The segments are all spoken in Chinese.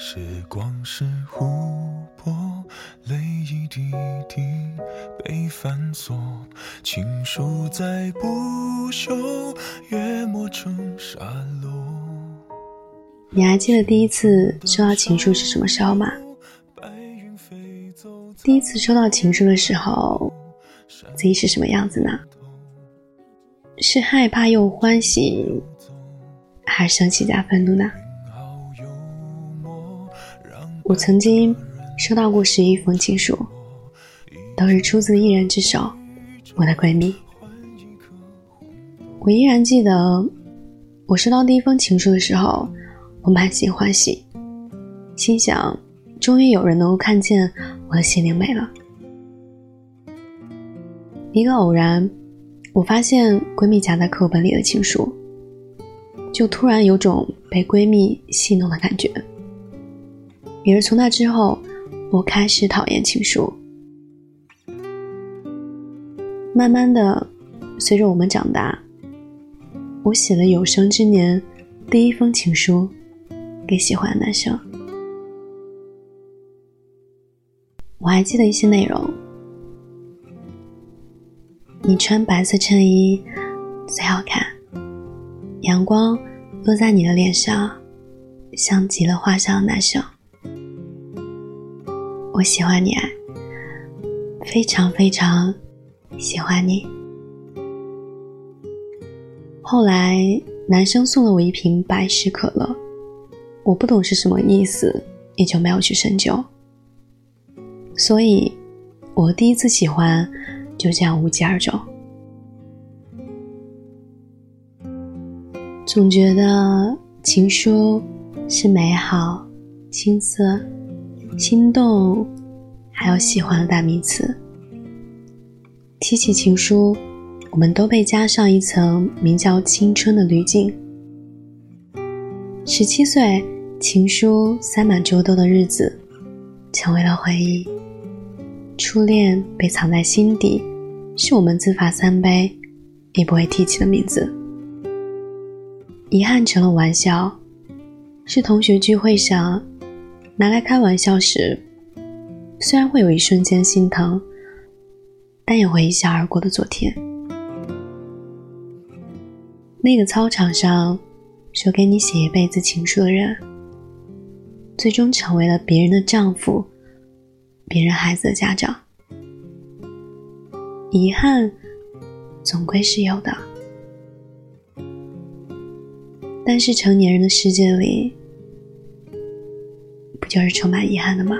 时光是琥珀，泪一滴滴被反锁，情书再不朽，越磨成沙漏。你还记得第一次收到情书是什么时候吗？第一次收到情书的时候，自己是什么样子呢？是害怕又欢喜，还是生气加愤怒呢？我曾经收到过十一封情书，都是出自一人之手，我的闺蜜。我依然记得，我收到第一封情书的时候，我满心欢喜，心想，终于有人能够看见我的心灵美了。一个偶然，我发现闺蜜夹在课本里的情书，就突然有种被闺蜜戏弄的感觉。也是从那之后，我开始讨厌情书。慢慢的，随着我们长大，我写了有生之年第一封情书给喜欢的男生。我还记得一些内容：你穿白色衬衣最好看，阳光落在你的脸上，像极了画上的男生。我喜欢你啊，非常非常喜欢你。后来，男生送了我一瓶百事可乐，我不懂是什么意思，也就没有去深究。所以，我第一次喜欢就这样无疾而终。总觉得情书是美好、青涩。心动，还有喜欢的代名词。提起情书，我们都被加上一层名叫青春的滤镜。十七岁，情书塞满桌兜的日子，成为了回忆。初恋被藏在心底，是我们自罚三杯也不会提起的名字。遗憾成了玩笑，是同学聚会上。拿来开玩笑时，虽然会有一瞬间心疼，但也会一笑而过的昨天。那个操场上说给你写一辈子情书的人，最终成为了别人的丈夫，别人孩子的家长。遗憾总归是有的，但是成年人的世界里。就是充满遗憾的吗？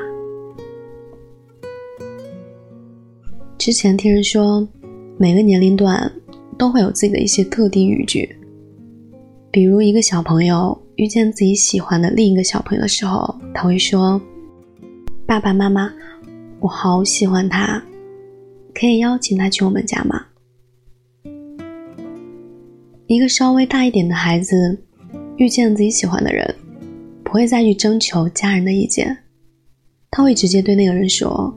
之前听人说，每个年龄段都会有自己的一些特定语句，比如一个小朋友遇见自己喜欢的另一个小朋友的时候，他会说：“爸爸妈妈，我好喜欢他，可以邀请他去我们家吗？”一个稍微大一点的孩子遇见自己喜欢的人。不会再去征求家人的意见，他会直接对那个人说：“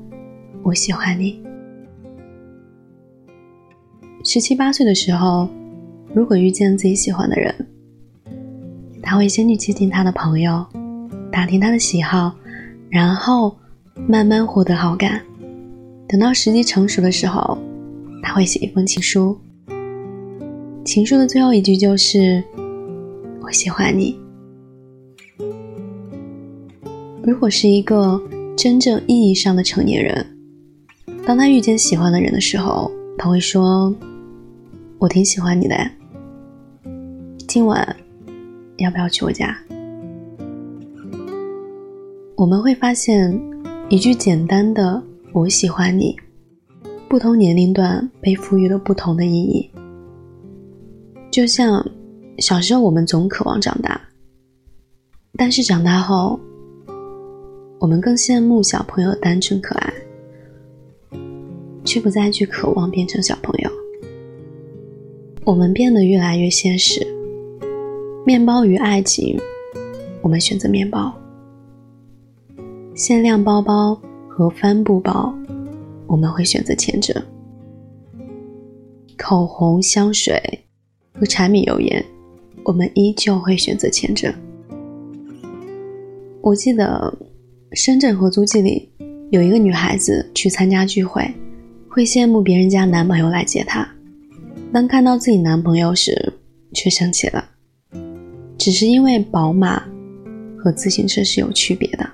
我喜欢你。”十七八岁的时候，如果遇见自己喜欢的人，他会先去接近他的朋友，打听他的喜好，然后慢慢获得好感。等到时机成熟的时候，他会写一封情书。情书的最后一句就是：“我喜欢你。”如果是一个真正意义上的成年人，当他遇见喜欢的人的时候，他会说：“我挺喜欢你的，今晚要不要去我家？”我们会发现，一句简单的“我喜欢你”，不同年龄段被赋予了不同的意义。就像小时候，我们总渴望长大，但是长大后，我们更羡慕小朋友单纯可爱，却不再去渴望变成小朋友。我们变得越来越现实。面包与爱情，我们选择面包；限量包包和帆布包，我们会选择前者；口红、香水和柴米油盐，我们依旧会选择前者。我记得深圳合租记里有一个女孩子去参加聚会，会羡慕别人家男朋友来接她，当看到自己男朋友时，却生气了，只是因为宝马和自行车是有区别的。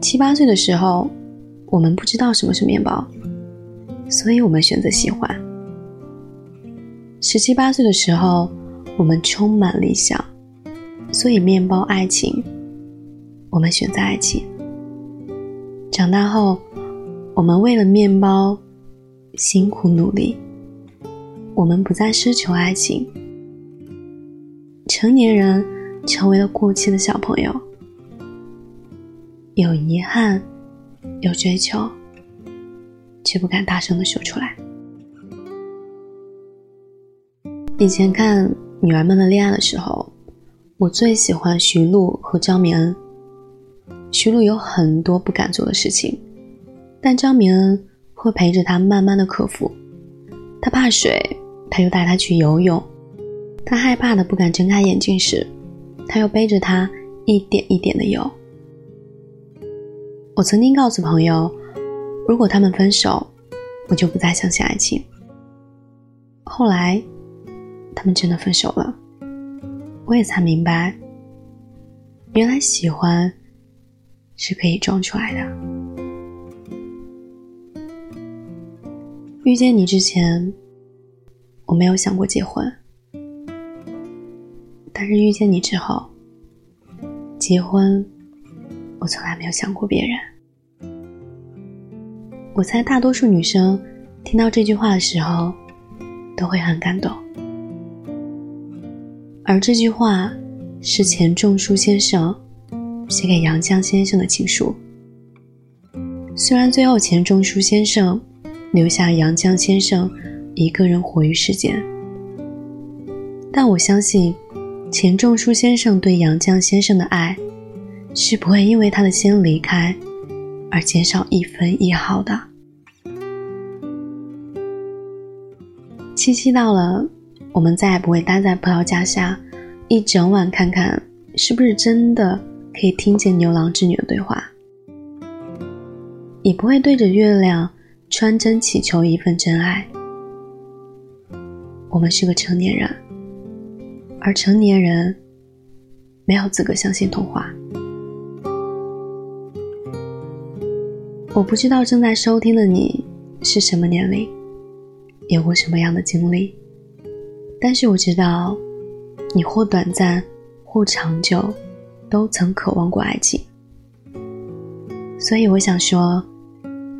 七八岁的时候，我们不知道什么是面包，所以我们选择喜欢。十七八岁的时候，我们充满理想，所以面包爱情，我们选择爱情。长大后，我们为了面包辛苦努力，我们不再奢求爱情。成年人成为了过气的小朋友。有遗憾，有追求，却不敢大声的说出来。以前看《女儿们的恋爱》的时候，我最喜欢徐璐和张明恩。徐璐有很多不敢做的事情，但张明恩会陪着她慢慢的克服。他怕水，他又带她去游泳；他害怕的不敢睁开眼睛时，他又背着她一点一点的游。我曾经告诉朋友，如果他们分手，我就不再相信爱情。后来，他们真的分手了，我也才明白，原来喜欢是可以装出来的。遇见你之前，我没有想过结婚，但是遇见你之后，结婚。我从来没有想过别人。我猜大多数女生听到这句话的时候，都会很感动。而这句话是钱钟书先生写给杨绛先生的情书。虽然最后钱钟书先生留下杨绛先生一个人活于世间，但我相信钱钟书先生对杨绛先生的爱。是不会因为他的先离开而减少一分一毫的。七夕到了，我们再也不会待在葡萄架下一整晚，看看是不是真的可以听见牛郎织女的对话，也不会对着月亮穿针祈求一份真爱。我们是个成年人，而成年人没有资格相信童话。我不知道正在收听的你是什么年龄，有过什么样的经历，但是我知道，你或短暂，或长久，都曾渴望过爱情。所以我想说，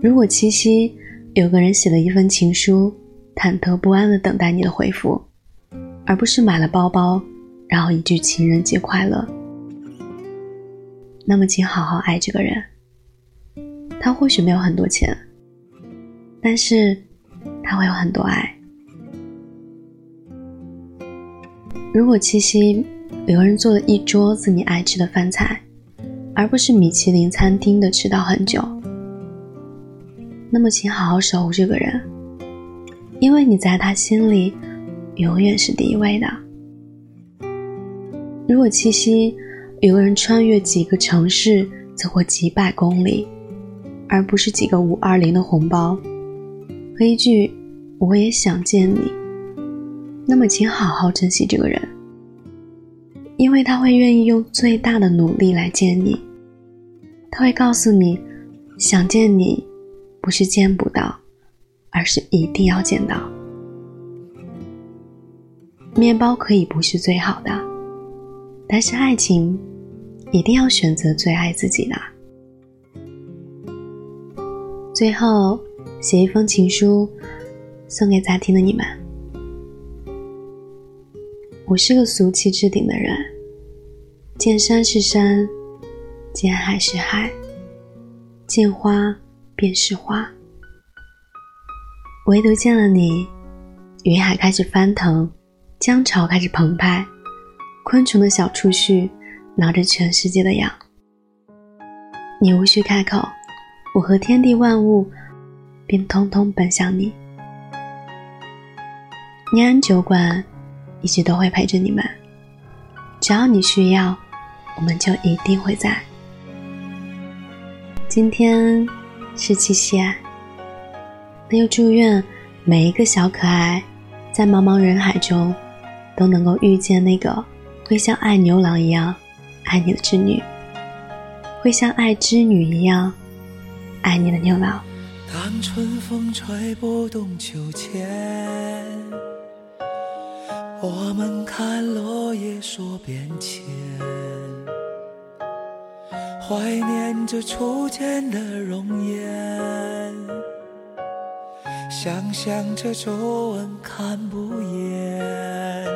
如果七夕有个人写了一份情书，忐忑不安的等待你的回复，而不是买了包包，然后一句情人节快乐，那么请好好爱这个人。他或许没有很多钱，但是他会有很多爱。如果七夕有个人做了一桌子你爱吃的饭菜，而不是米其林餐厅的迟到很久，那么请好好守护这个人，因为你在他心里永远是第一位的。如果七夕有个人穿越几个城市，走过几百公里，而不是几个五二零的红包和一句“我也想见你”，那么请好好珍惜这个人，因为他会愿意用最大的努力来见你。他会告诉你，想见你不是见不到，而是一定要见到。面包可以不是最好的，但是爱情一定要选择最爱自己的。最后，写一封情书，送给在听的你们。我是个俗气至顶的人，见山是山，见海是海，见花便是花。唯独见了你，云海开始翻腾，江潮开始澎湃，昆虫的小触须挠着全世界的痒。你无需开口。我和天地万物便通通奔向你。念安酒馆一直都会陪着你们，只要你需要，我们就一定会在。今天是七夕，那就祝愿每一个小可爱，在茫茫人海中，都能够遇见那个会像爱牛郎一样爱你的织女，会像爱织女一样爱你的牛郎。当春风吹不动秋千，我们看落叶说变迁，怀念着初见的容颜，想象着皱纹看不厌。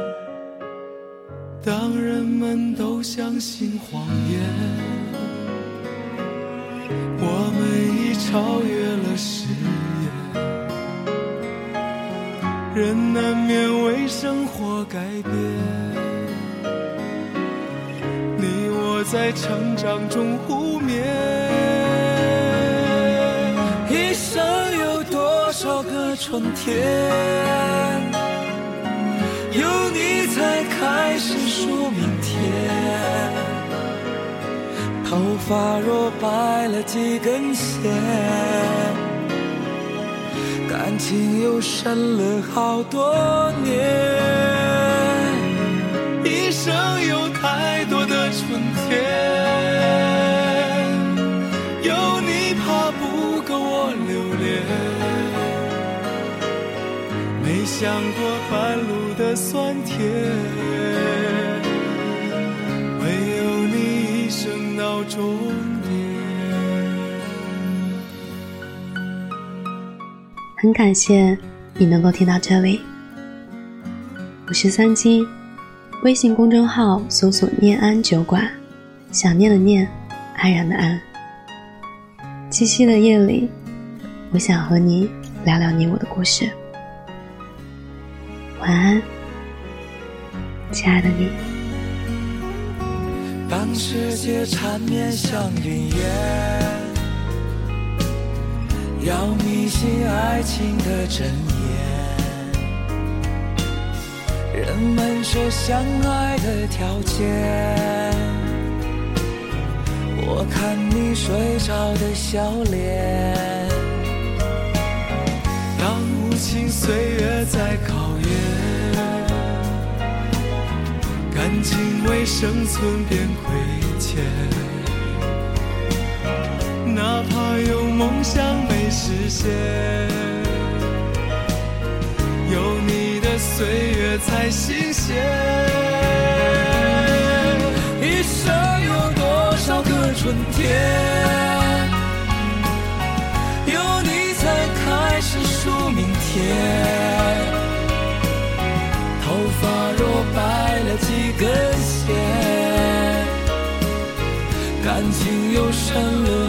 当人们都相信谎言，我们已超越了时间。人难免为生活改变，你我在成长中互勉。一生有多少个春天，有你才开始数明天。头发若白了几根线，感情又深了好多年。一生有太多的春天，有你怕不够我留恋，没想过半路的酸甜，唯有你一生到终很感谢你能够听到这里，我是三金，微信公众号搜索“念安酒馆”，想念的念，安然的安。七夕的夜里，我想和你聊聊你我的故事。晚安，亲爱的你。当世界缠绵像云烟，要迷信爱情的真言。人们说相爱的条件，我看你睡着的笑脸。当无情岁月在考验，感情为生存变亏欠。哪怕有梦想没实现，有你的岁月才新鲜。一生有多少个春天，有你才开始数明天。头发若白了几根线，感情又深了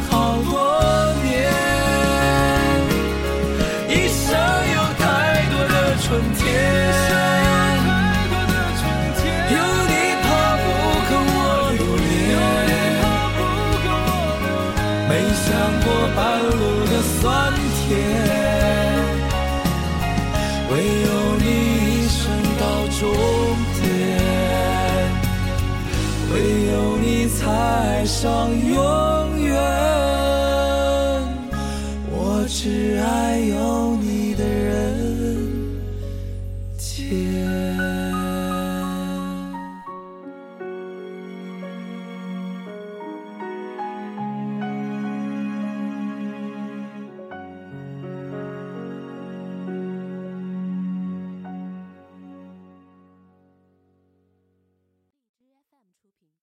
相遇。